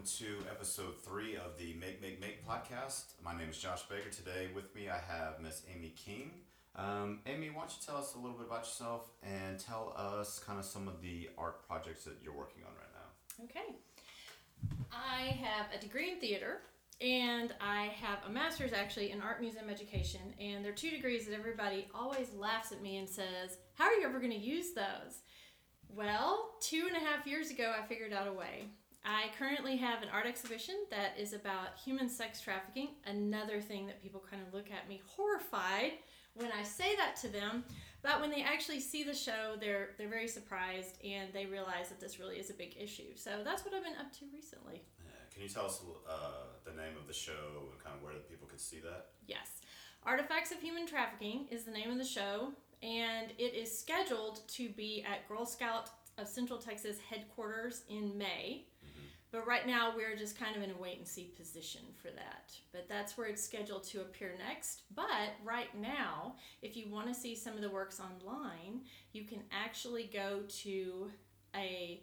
welcome to episode three of the Make Make Make podcast. My name is Josh Baker. Today with me I have Miss Amie King. Um, Amie, why don't you tell us a little bit about yourself and tell us kind of some of the art projects that you're working on right now? Okay. I have a degree in theater and I have a master's actually in art museum education. And they're two degrees that everybody always laughs at me and says, How are you ever going to use those? Well, two and a half years ago, I figured out a way. I currently have an art exhibition that is about human sex trafficking, another thing that people kind of look at me horrified when I say that to them. But when they actually see the show, they're they're very surprised and they realize that this really is a big issue. So that's what I've been up to recently. Yeah. Can you tell us uh, the name of the show and kind of where the people could see that? Yes. Artifacts of Human Trafficking is the name of the show, and it is scheduled to be at Girl Scout of Central Texas headquarters in May. But right now, we're just kind of in a wait and see position for that. But that's where it's scheduled to appear next. But right now, if you want to see some of the works online, you can actually go to a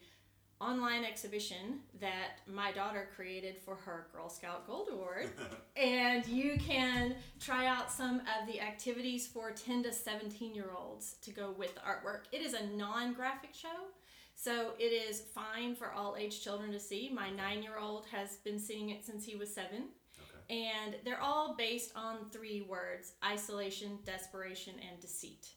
online exhibition that my daughter created for her Girl Scout Gold Award. and you can try out some of the activities for 10 to 17 year olds to go with the artwork. It is a non graphic show. So it is fine for all age children to see. My nine year old has been seeing it since he was seven. Okay. And they're all based on three words isolation, desperation, and deceit.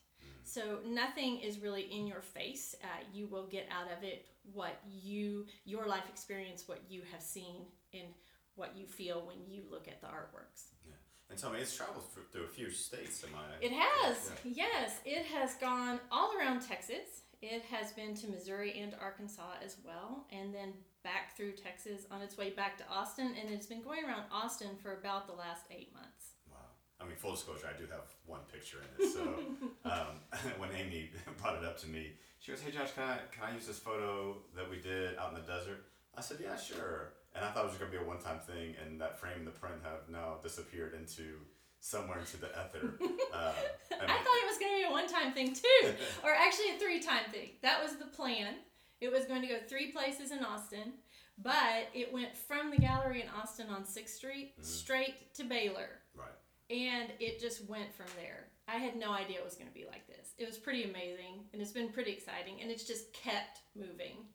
So nothing is really in your face. Uh, you will get out of it what you, your life experience, what you have seen, and what you feel when you look at the artworks. Yeah. And tell me, it's traveled through, through a few states. Am I? It has, Yeah. yes. It has gone all around Texas. It has been to Missouri and Arkansas as well, and then back through Texas on its way back to Austin, and it's been going around Austin for about the last eight months. Wow. I mean, full disclosure, I do have one picture in it. So um, when Amie brought it up to me, she goes, "Hey Josh, can I can I use this photo that we did out in the desert?" I said, "Yeah, sure." And I thought it was going to be a one-time thing, and that frame and the print have now disappeared into somewhere into the ether. Uh, I I thought it was going to be a one time thing too, or actually a three time thing. That was the plan. It was going to go three places in Austin, but it went from the gallery in Austin on 6th Street Mhm. straight to Baylor. right. And it just went from there. I had no idea it was going to be like this. It was pretty amazing, and it's been pretty exciting, and it's just kept moving.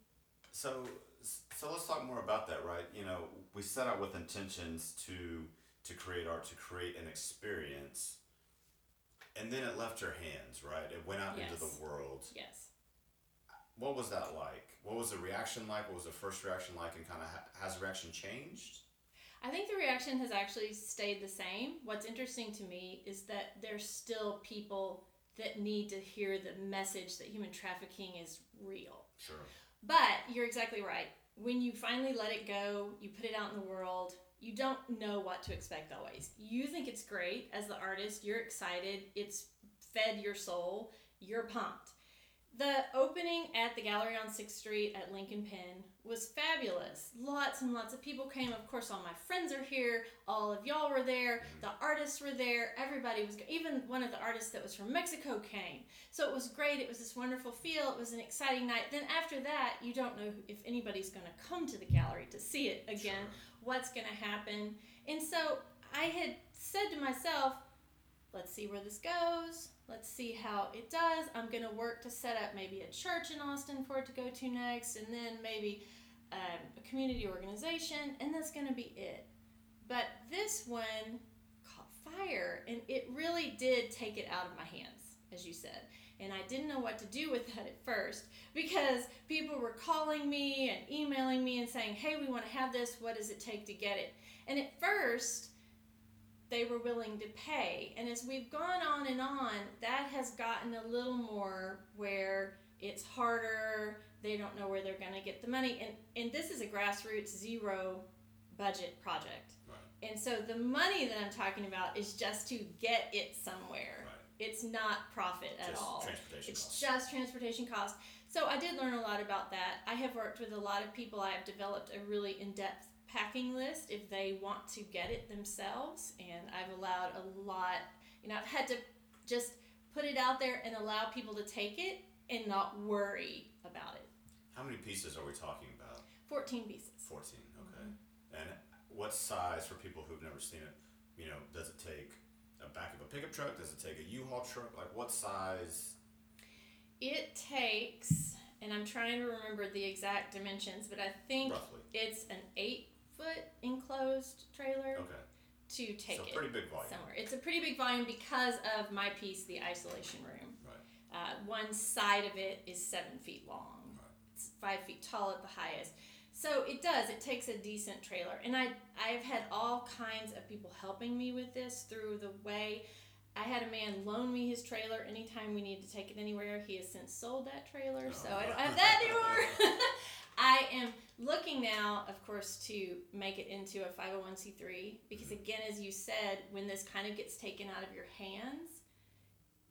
So so let's talk more about that, right? You know, we set out with intentions to to create art, to create an experience, and then it left your hands, right? It went out into the world. Yes. What was that like? What was the reaction like? What was the first reaction like? And kind of ha- has the reaction changed? I think the reaction has actually stayed the same. What's interesting to me is that there's still people that need to hear the message that human trafficking is real. Sure. But you're exactly right. When you finally let it go, you put it out in the world, you don't know what to expect always. You think it's great as the artist, you're excited, it's fed your soul, you're pumped. The opening at the gallery on 6th Street at Lincoln Penn was fabulous. Lots and lots of people came. Of course, all my friends are here. All of y'all were there. The artists were there. Everybody was, even one of the artists that was from Mexico came. So it was great. It was this wonderful feel. It was an exciting night. Then after that, you don't know if anybody's going to come to the gallery to see it again, Sure. What's going to happen. And so I had said to myself, let's see where this goes. Let's see how it does. I'm going to work to set up maybe a church in Austin for it to go to next, and then maybe um, a community organization, and that's going to be it. But this one caught fire, and it really did take it out of my hands, as you said. And I didn't know what to do with that at first because people were calling me and emailing me and saying, hey, we want to have this. What does it take to get it? And at first, they were willing to pay. And as we've gone on and on, that has gotten a little more where it's harder. They don't know where they're going to get the money. And, and this is a grassroots zero budget project. Right. And so the money that I'm talking about is just to get it somewhere. Right. It's not profit at Just all. transportation It's costs. just transportation costs. So I did learn a lot about that. I have worked with a lot of people. I have developed a really in-depth packing list if they want to get it themselves, and I've allowed a lot. You know, I've had to just put it out there and allow people to take it and not worry about it. How many pieces are we talking about? 14 pieces. 14, okay. Mm-hmm. And what size for people who've never seen it? You know, does it take back of a pickup truck? Does it take a U-Haul truck? Like what size? It takes, and I'm trying to remember the exact dimensions, but I think Roughly. it's an eight foot enclosed trailer Okay. to take so it pretty big volume. somewhere. It's a pretty big volume because of my piece, the isolation room. Right. Uh, one side of it is seven feet long. Right. It's five feet tall at the highest. So it does. It takes a decent trailer, and I I've had all kinds of people helping me with this through the way. I had a man loan me his trailer anytime we need to take it anywhere. He has since sold that trailer, so I don't have that anymore. I am looking now, of course, to make it into a 501c3 because, mm-hmm. again, as you said, when this kind of gets taken out of your hands,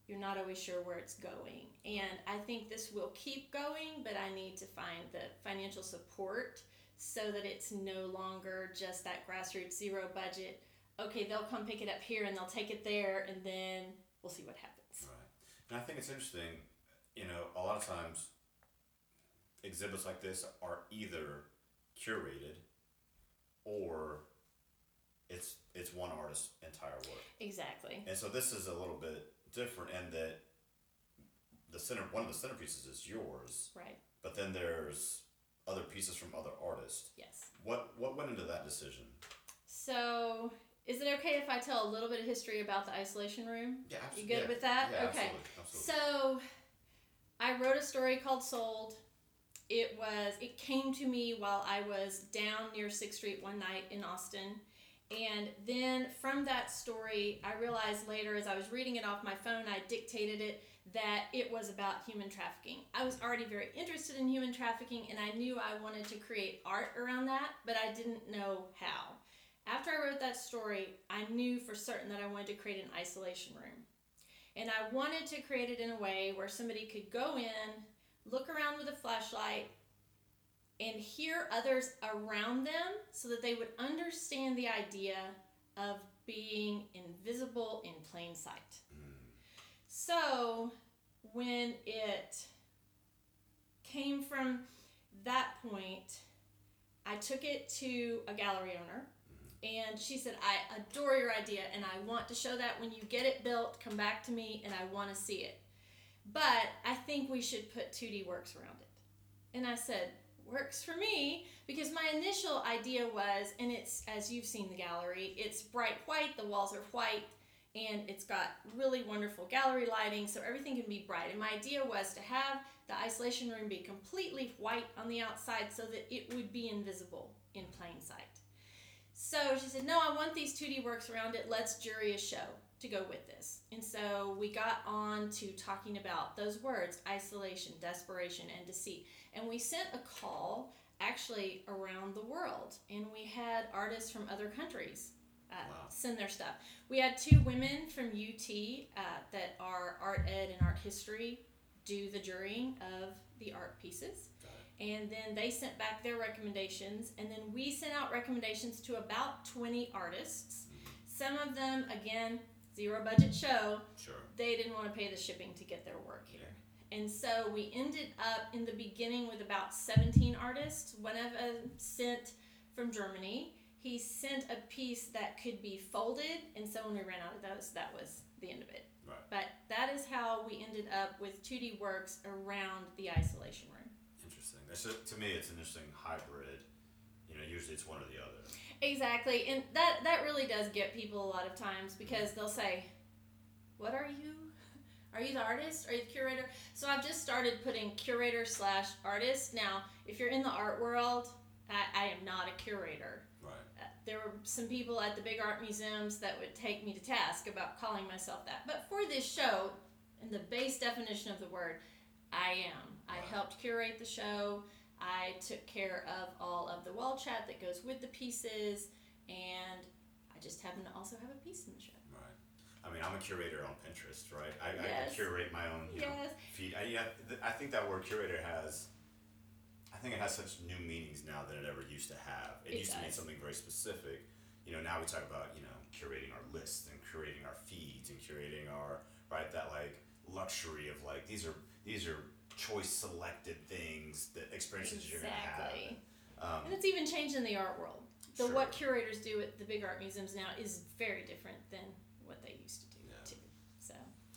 you're not always sure where it's going. And I think this will keep going, but I need to find the financial support so that it's no longer just that grassroots zero budget. Okay, they'll come pick it up here and they'll take it there, and then we'll see what happens. Right. And I think it's interesting, you know, a lot of times exhibits like this are either curated or it's it's one artist's entire work. Exactly. And so this is a little bit different in that the center one of the centerpieces is yours, Right. but then there's other pieces from other artists. Yes. What what went into that decision? So, is it okay if I tell a little bit of history about the isolation room? Yeah, You good yeah. with that? Yeah, okay. Absolutely. absolutely. So, I wrote a story called Sold. It was it came to me while I was down near Sixth Street one night in Austin, and then from that story, I realized later as I was reading it off my phone, I dictated it that it was about human trafficking. I was already very interested in human trafficking, and I knew I wanted to create art around that, but I didn't know how. After I wrote that story, I knew for certain that I wanted to create an isolation room. And I wanted to create it in a way where somebody could go in, look around with a flashlight, and hear others around them so that they would understand the idea of being invisible in plain sight. So, when it came from that point, I took it to a gallery owner and she said, I adore your idea and I want to show that when you get it built, come back to me and I want to see it. But I think we should put 2D works around it. And I said, works for me because my initial idea was, and it's as you've seen the gallery, it's bright white, the walls are white, and it's got really wonderful gallery lighting, so everything can be bright. And my idea was to have the isolation room be completely white on the outside so that it would be invisible in plain sight. So she said, No, I want these 2D works around it. Let's jury a show to go with this. And so we got on to talking about those words isolation, desperation, and deceit. And we sent a call actually around the world. And we had artists from other countries uh, Wow. send their stuff. We had two women from UT uh, that are art ed and art history do the jurying of the art pieces. And then they sent back their recommendations, and then we sent out recommendations to about 20 artists. Some of them, again, zero budget show, Sure. they didn't want to pay the shipping to get their work here. And so we ended up in the beginning with about 17 artists. One of them sent from Germany. He sent a piece that could be folded, and so when we ran out of those, that was the end of it. Right. But that is how we ended up with 2D works around the isolation room. Interesting. That's a, to me, it's an interesting hybrid. You know, usually it's one or the other. Exactly, and that that really does get people a lot of times because they'll say, "What are you? Are you the artist? Are you the curator?" So I've just started putting curator slash artist. Now, if you're in the art world, I, I am not a curator. Right. Uh, there were some people at the big art museums that would take me to task about calling myself that. But for this show, in the base definition of the word, I am. I helped curate the show. I took care of all of the wall chat that goes with the pieces, and I just happen to also have a piece in the show. Right. I mean, I'm a curator on Pinterest, right? I, I curate my own, you know, Yes. feed. I, yeah, th- I think that word curator has, I think it has such new meanings now than it ever used to have. It, It used to mean something very specific. You know, now we talk about, you know, curating our lists and curating our feeds and curating our, right, that like luxury of like, these are, these are choice selected things that experiences you're going to have. Um, And it's even changed in the art world. So Sure. what curators do at the big art museums now is very different than what they used to do Yeah. too. So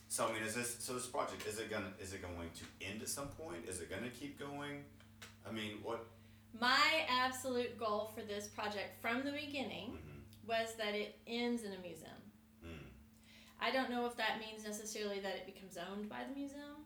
so I mean, is this so this project is it gonna is it going to end at some point? Is it gonna keep going? I mean, what? my absolute goal for this project from the beginning mhm, was that it ends in a museum. mm, I don't know if that means necessarily that it becomes owned by the museum,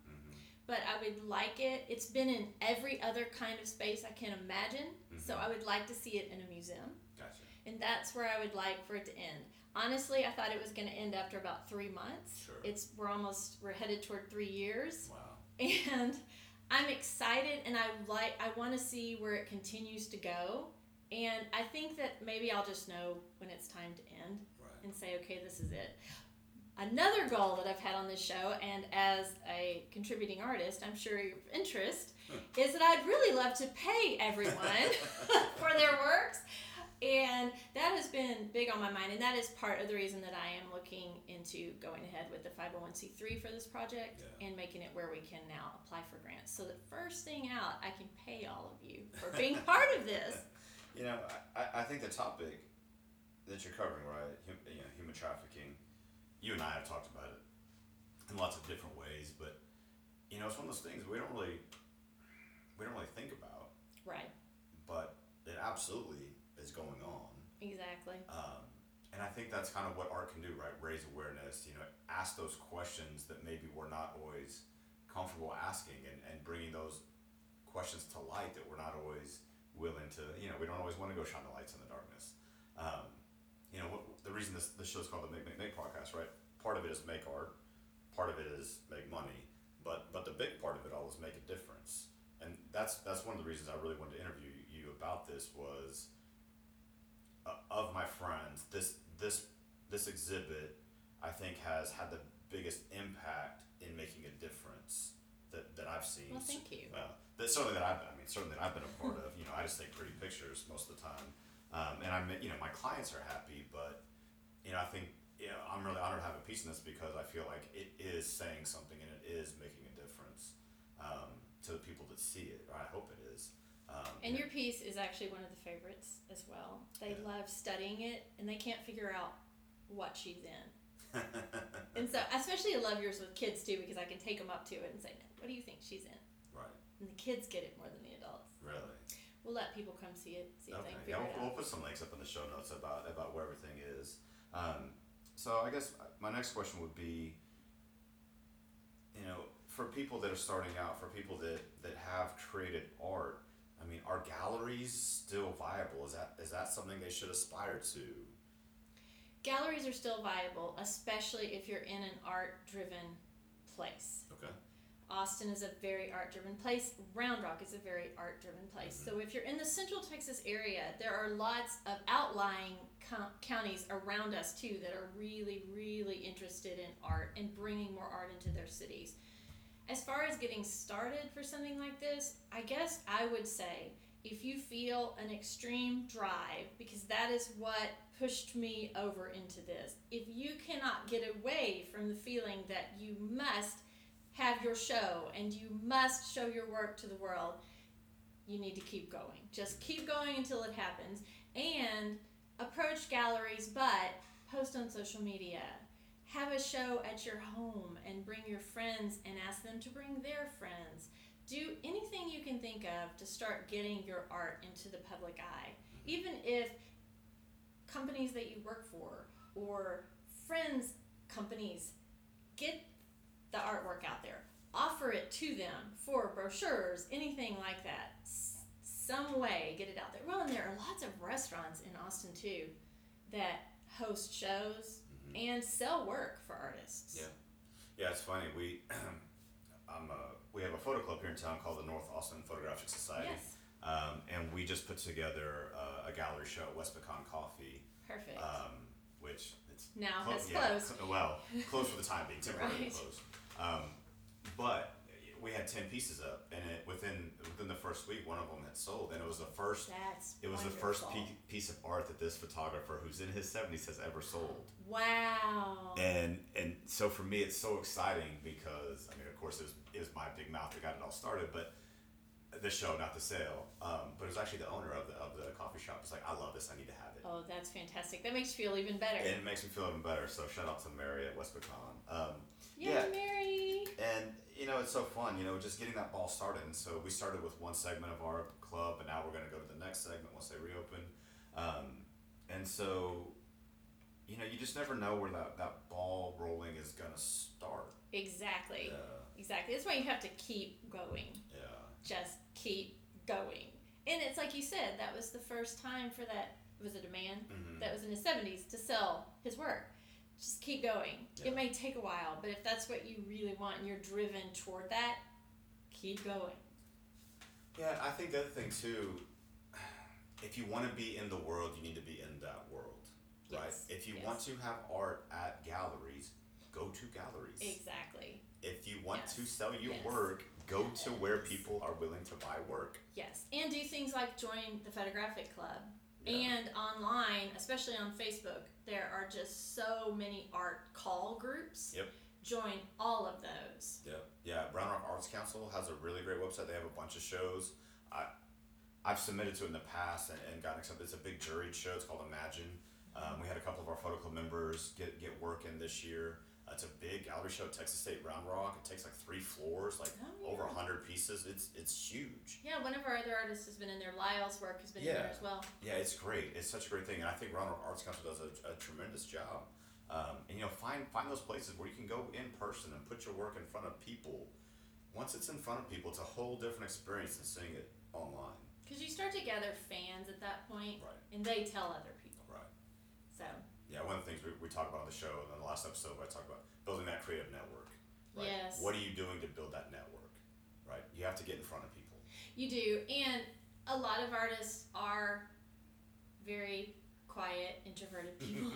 but I would like it. It's been in every other kind of space I can imagine, so Mhm. I would like to see it in a museum. Gotcha. And that's where I would like for it to end. Honestly, I thought it was going to end after about three months. Sure. It's we're almost we're headed toward three years, Wow. and I'm excited, and I like I want to see where it continues to go. And I think that maybe I'll just know when it's time to end Right. and say, okay, this is it. Another goal that I've had on this show, and as a contributing artist, I'm sure your interest, is that I'd really love to pay everyone for their works. And that has been big on my mind, and that is part of the reason that I am looking into going ahead with the 501c3 for this project Yeah. and making it where we can now apply for grants. So that first thing out, I can pay all of you for being part of this. You know, I, I- I think the topic that you're covering, right, hum, you know, human trafficking, you and I have talked about it in lots of different ways, but you know, it's one of those things we don't really, we don't really think about, Right, but it absolutely is going on. exactly. Um, and I think that's kind of what art can do, right? Raise awareness, you know, ask those questions that maybe we're not always comfortable asking and, and bringing those questions to light that we're not always willing to, you know, we don't always want to go shine the lights in the darkness. Um, you know, what, the reason this, this show is called the Make, Make, Make podcast, right? Part of it is make art, part of it is make money, but, but the big part of it all is make a difference. And that's, that's one of the reasons I really wanted to interview you about this was, uh, of my friends, this this this exhibit, I think, has had the biggest impact in making a difference that, that I've seen. Well, thank you. Well, that certainly that I've I mean certainly that I've been a part of. You know, I just take pretty pictures most of the time, um, and I'm you know my clients are happy, but you know I think know I'm really honored to have a piece in this because I feel like it is saying something and it is making a difference um, to the people that see it. Or I hope it is. Um, And your piece is actually one of the favorites as well. They Yeah. love studying it, and they can't figure out what she's in. And so, especially I love yours with kids too, because I can take them up to it and say, "What do you think she's in?" right. And the kids get it more than the adults. Really. We'll let people come see it, see if they Okay. can Yeah, figure we'll, it we'll put some links up in the show notes about about where everything is. So I guess my next question would be, you know, for people that are starting out, for people that that have created art, I mean, are galleries still viable? Is that is that something they should aspire to? Galleries are still viable, especially if you're in an art-driven place. Okay. Austin is a very art driven place. Round Rock is a very art driven place. Mhm. So if you're in the central Texas area, there are lots of outlying co- counties around us too that are really, really interested in art and bringing more art into their cities. As far as getting started for something like this, I guess I would say if you feel an extreme drive, because that is what pushed me over into this, if you cannot get away from the feeling that you must have your show and you must show your work to the world, you need to keep going. Just keep going until it happens and approach galleries, but post on social media. Have a show at your home and bring your friends and ask them to bring their friends. Do anything you can think of to start getting your art into the public eye. Even if companies that you work for or friends companies get the artwork out there offer it to them for brochures anything like that S- some way get it out there well and there are lots of restaurants in austin too that host shows Mhm. and sell work for artists Yeah. Yeah, it's funny. We I'm uh we have a photo club here in town called the North Austin Photographic Society. yes Um, and we just put together uh, a gallery show at West Pecan Coffee, perfect um, which it's now clo- has yeah, closed Well, closed for the time being, temporarily Right. closed. Um, but we had ten pieces up, and it, within within the first week, one of them had sold, and it was the first. that's It was the first pe- piece of art that this photographer, who's in his seventies, has ever sold. wow And and so for me, it's so exciting because I mean, of course, it was, it was my big mouth that got it all started, but the show, not the sale. Um, but it was actually the owner of the of the coffee shop. It's like, I love this. I need to have it. Oh, that's fantastic. That makes you feel even better. And it makes me feel even better. So shout out to Mary at West Pecan. Um, Yay, yeah. Mary. and you know, it's so fun. You know, just getting that ball started. And so we started with one segment of our club, and now we're going to go to the next segment once they reopen. Um, and so, you know, you just never know where that, that ball rolling is going to start. Exactly. Yeah, Exactly. That's why you have to keep going. yeah, Just keep going. And it's like you said, that was the first time for that was it a man Mhm. that was in his seventies to sell his work. Just keep going. Yeah. It may take a while, but if that's what you really want and you're driven toward that, keep going. yeah. I think the other thing too, if you want to be in the world, you need to be in that world, right? Yes, If you yes. want to have art at galleries, go to galleries. Exactly. If you want Yes. to sell your work, go to where people are willing to buy work. Yes. And do things like join the photographic club. Yeah. And online, especially on Facebook, there are just so many art call groups. Yep. Join all of those. Yeah, yeah. Round Rock Arts Council has a really great website. They have a bunch of shows. I, I've submitted to it in the past and, and gotten accepted. It's a big juried show. It's called Imagine. Um, we had a couple of our photo club members get get work in this year. It's a big gallery show Texas State Round Rock. It takes like three floors, like Oh, over yeah. a hundred pieces. It's it's huge. Yeah, one of our other artists has been in there. Lyle's work has been in there as well. Yeah, it's great. It's such a great thing, and I think Round Rock Arts Council does a, a tremendous job. Um, and you know, find find those places where you can go in person and put your work in front of people. Once it's in front of people, it's a whole different experience than seeing it online. Because you start to gather fans at that point, Right. and they tell other people. Right. So, Yeah, one of the things we, we talk about on the show, and in the last episode, I talked about building that creative network. Right? Yes. What are you doing to build that network? Right. You have to get in front of people. you do. And a lot of artists are very quiet, introverted people.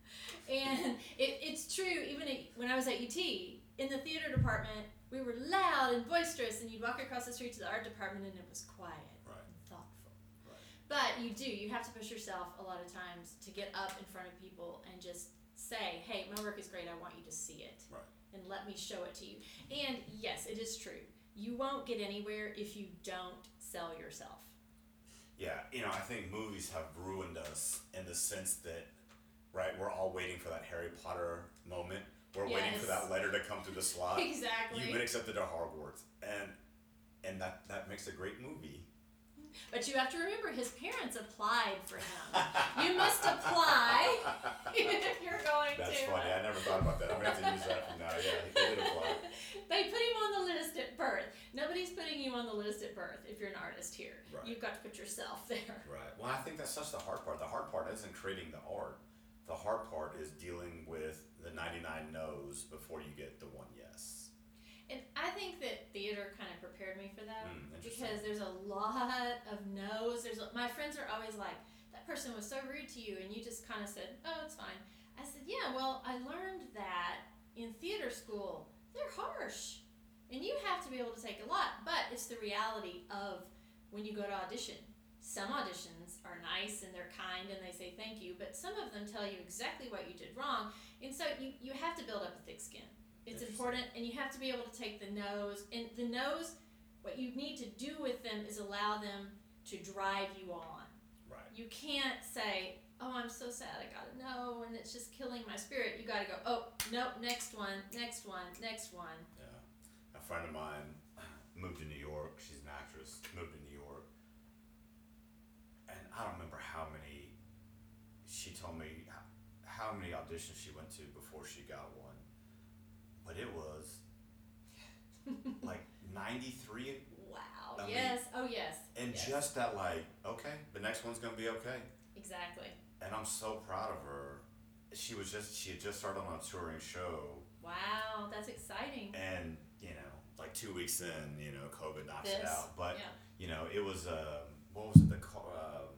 and it, it's true, even at, when I was at UT, in the theater department, we were loud and boisterous, and you'd walk across the street to the art department, and it was quiet Right. and thoughtful. Right. But you do, you have to push yourself a lot of times to get up in front of people and just say, hey, my work is great, I want you to see it. Right. And let me show it to you. And yes, it is true. You won't get anywhere if you don't sell yourself. Yeah, you know, I think movies have ruined us in the sense that, right, we're all waiting for that Harry Potter moment. We're waiting for that letter to come through the slot. exactly. You've been accepted to Hogwarts, and and that that makes a great movie. But you have to remember, his parents applied for him. You must apply even if you're going That's to. That's funny. I never thought about that. I'm gonna have to use that from now. Yeah, he did apply. They put him on the list at birth. Nobody's putting you on the list at birth if you're an artist here. Right. You've got to put yourself there. Right. Well, I think that's such the hard part. The hard part isn't creating the art. The hard part is dealing with the 99 no's before you get the one yes. And I think that theater kind of prepared me for that Mm, interesting. Because there's a lot of no's. There's a, my friends are always like, "That person was so rude to you," and you just kind of said, "Oh, it's fine." I said, "Yeah, well, I learned that in theater school. They're harsh, and you have to be able to take a lot. But it's the reality of when you go to audition. Some auditions are nice and they're kind and they say thank you, but some of them tell you exactly what you did wrong, and so you you have to build up a thick skin." It's important, and you have to be able to take the no's. And the no's, what you need to do with them is allow them to drive you on. Right. You can't say, "Oh, I'm so sad, I gotta no," and it's just killing my spirit. You got to go, "Oh, nope, next one, next one, next one." Yeah. A friend of mine moved to New York. She's an actress. Moved to New York. And I don't remember how many. She told me how many auditions she went to before she got one. But it was like 93 Wow. I mean- yes. oh, yes. and yes. just that like okay the next one's gonna be okay exactly. and i'm so proud of her she was just she had just started on a touring show Wow, that's exciting. and you know like two weeks in you know covid knocks it out but yeah. you know it was um what was it the um,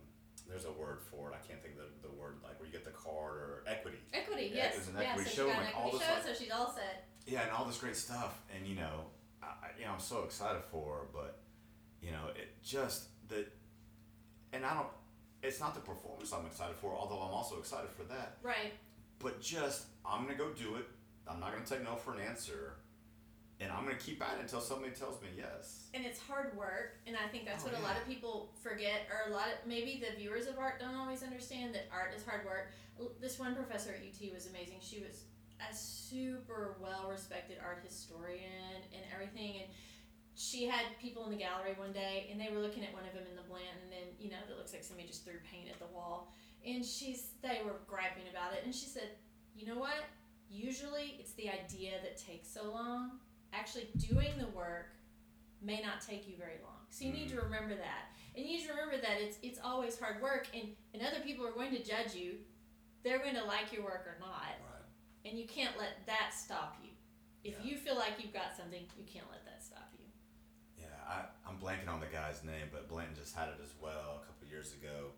there's a word for it i can't think of the, the word like where you get the card or equity Equity, Yeah, yes. it was an yeah, equity so show, she got like, an all equity this, show, like- so she's all set. yeah and all this great stuff and you know I, you know i'm so excited for her but you know it just the and i don't it's not the performance i'm excited for although i'm also excited for that. Right. but just i'm gonna go do it. I'm not gonna take no for an answer. And I'm gonna keep at it until somebody tells me yes. and it's hard work and i think that's Oh, what a lot of people forget or a lot of maybe the viewers of art don't always understand that art is hard work. This one professor at ut was amazing. She was a super well respected art historian and everything and she had people in the gallery one day and they were looking at one of them in the blanton and then you know that looks like somebody just threw paint at the wall and she's they were griping about it and she said you know what usually it's the idea that takes so long actually doing the work may not take you very long. So you need to mm-hmm. remember that. And you need to remember that it's it's always hard work and, and other people are going to judge you. They're going to like your work or not. Right. And you can't let that stop you. If Yeah. you feel like you've got something, you can't let that stop you. Yeah, I, I'm blanking on the guy's name, but Blanton just had it as well a couple years ago.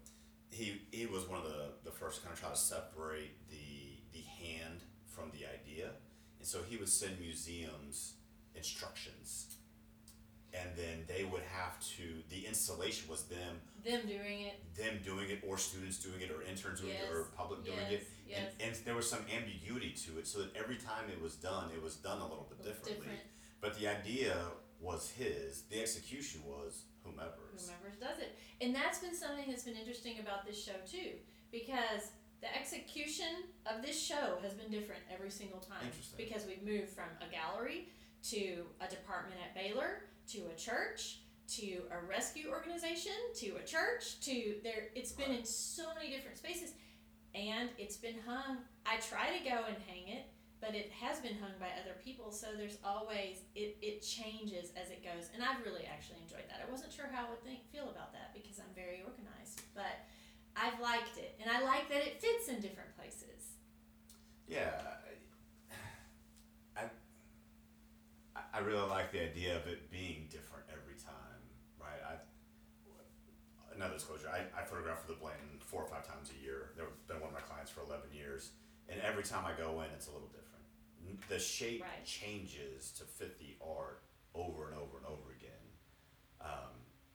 He he was one of the, the first to kind of try to separate the the hand from the idea, and so he would send museums instructions, and then they would have to. The installation was them Them doing it. them doing it, or students doing it, or interns doing it, or public doing yes, it, yes. and, and there was some ambiguity to it, so that every time it was done, it was done a little bit differently. Different. But the idea was his. The execution was whomever's. whomever does it. And that's been something that's been interesting about this show too, because the execution of this show has been different every single time. Interesting. Because we've moved from a gallery to a department at Baylor to a church to a rescue organization to a church to there. It's been in so many different spaces, and it's been hung. I try to go and hang it. But it has been hung by other people, so there's always it, it changes as it goes, and I've really actually enjoyed that. I wasn't sure how I would think feel about that because I'm very organized, but I've liked it, and I like that it fits in different places. Yeah, I, I, I really like the idea of it being different every time, another disclosure, I, I photograph for the Blanton four or five times a year. They've been one of my clients for 11 years, and every time I go in, it's a little different. The shape Right. changes to fit the art over and over and over again, um,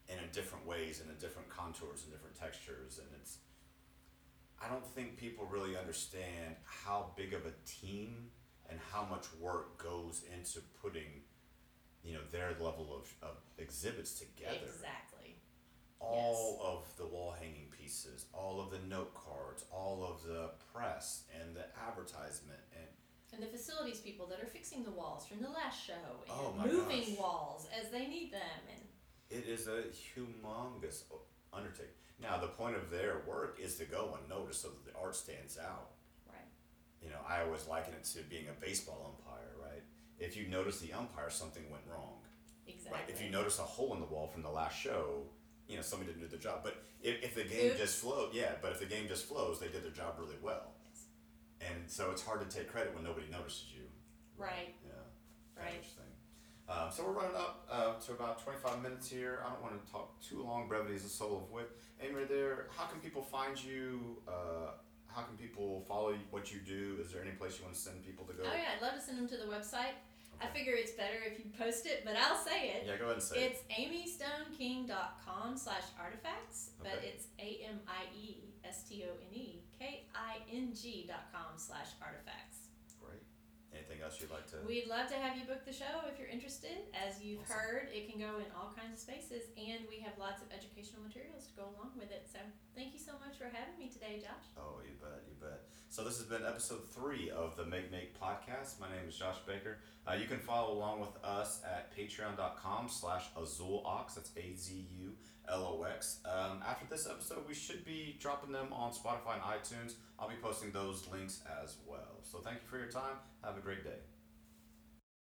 and in different ways, and in different contours and different textures, and it's. I don't think people really understand how big of a team and how much work goes into putting, you know, their level of, of exhibits together. Exactly. All of the wall hanging pieces, all of the note cards, all of the press and the advertisement and And the facilities people that are fixing the walls from the last show and Oh my moving gosh. walls as they need them, and it is a humongous undertaking. Now the point of their work is to go unnoticed so that the art stands out. right, you know, I always liken it to being a baseball umpire, right? If you notice the umpire, something went wrong, exactly. right? If you notice a hole in the wall from the last show, you know, somebody didn't do their job. But if, if the game Oops. just flowed, yeah, but if the game just flows, they did their job really well. And so it's hard to take credit when nobody notices you. Right. Yeah. Right. Interesting. Um, so we're running up uh, to about 25 minutes here. I don't want to talk too long. Brevity is the soul of wit. Amie, there. How can people find you? Uh, how can people follow what you do? Is there any place you want to send people to go? Oh yeah, I'd love to send them to the website. I figure it's better if you post it, but I'll say it. Yeah, go ahead and say it. It's amystoneking.com slash artifacts, but it's A M I E S T O N E K I N G dot com slash artifacts. Great. Anything else you'd like to? We'd love to have you book the show if you're interested. As you've Awesome. heard, it can go in all kinds of spaces, and we have lots of educational materials to go along with it. So thank you so much for having me today, Josh. Oh, you bet, you bet. So this has been episode three of the Make Make podcast. My name is Josh Baker. Uh, you can follow along with us at patreon.com slash azulox. That's A-Z-U-L-O-X. Um, after this episode, we should be dropping them on Spotify and iTunes. I'll be posting those links as well. So thank you for your time. Have a great day.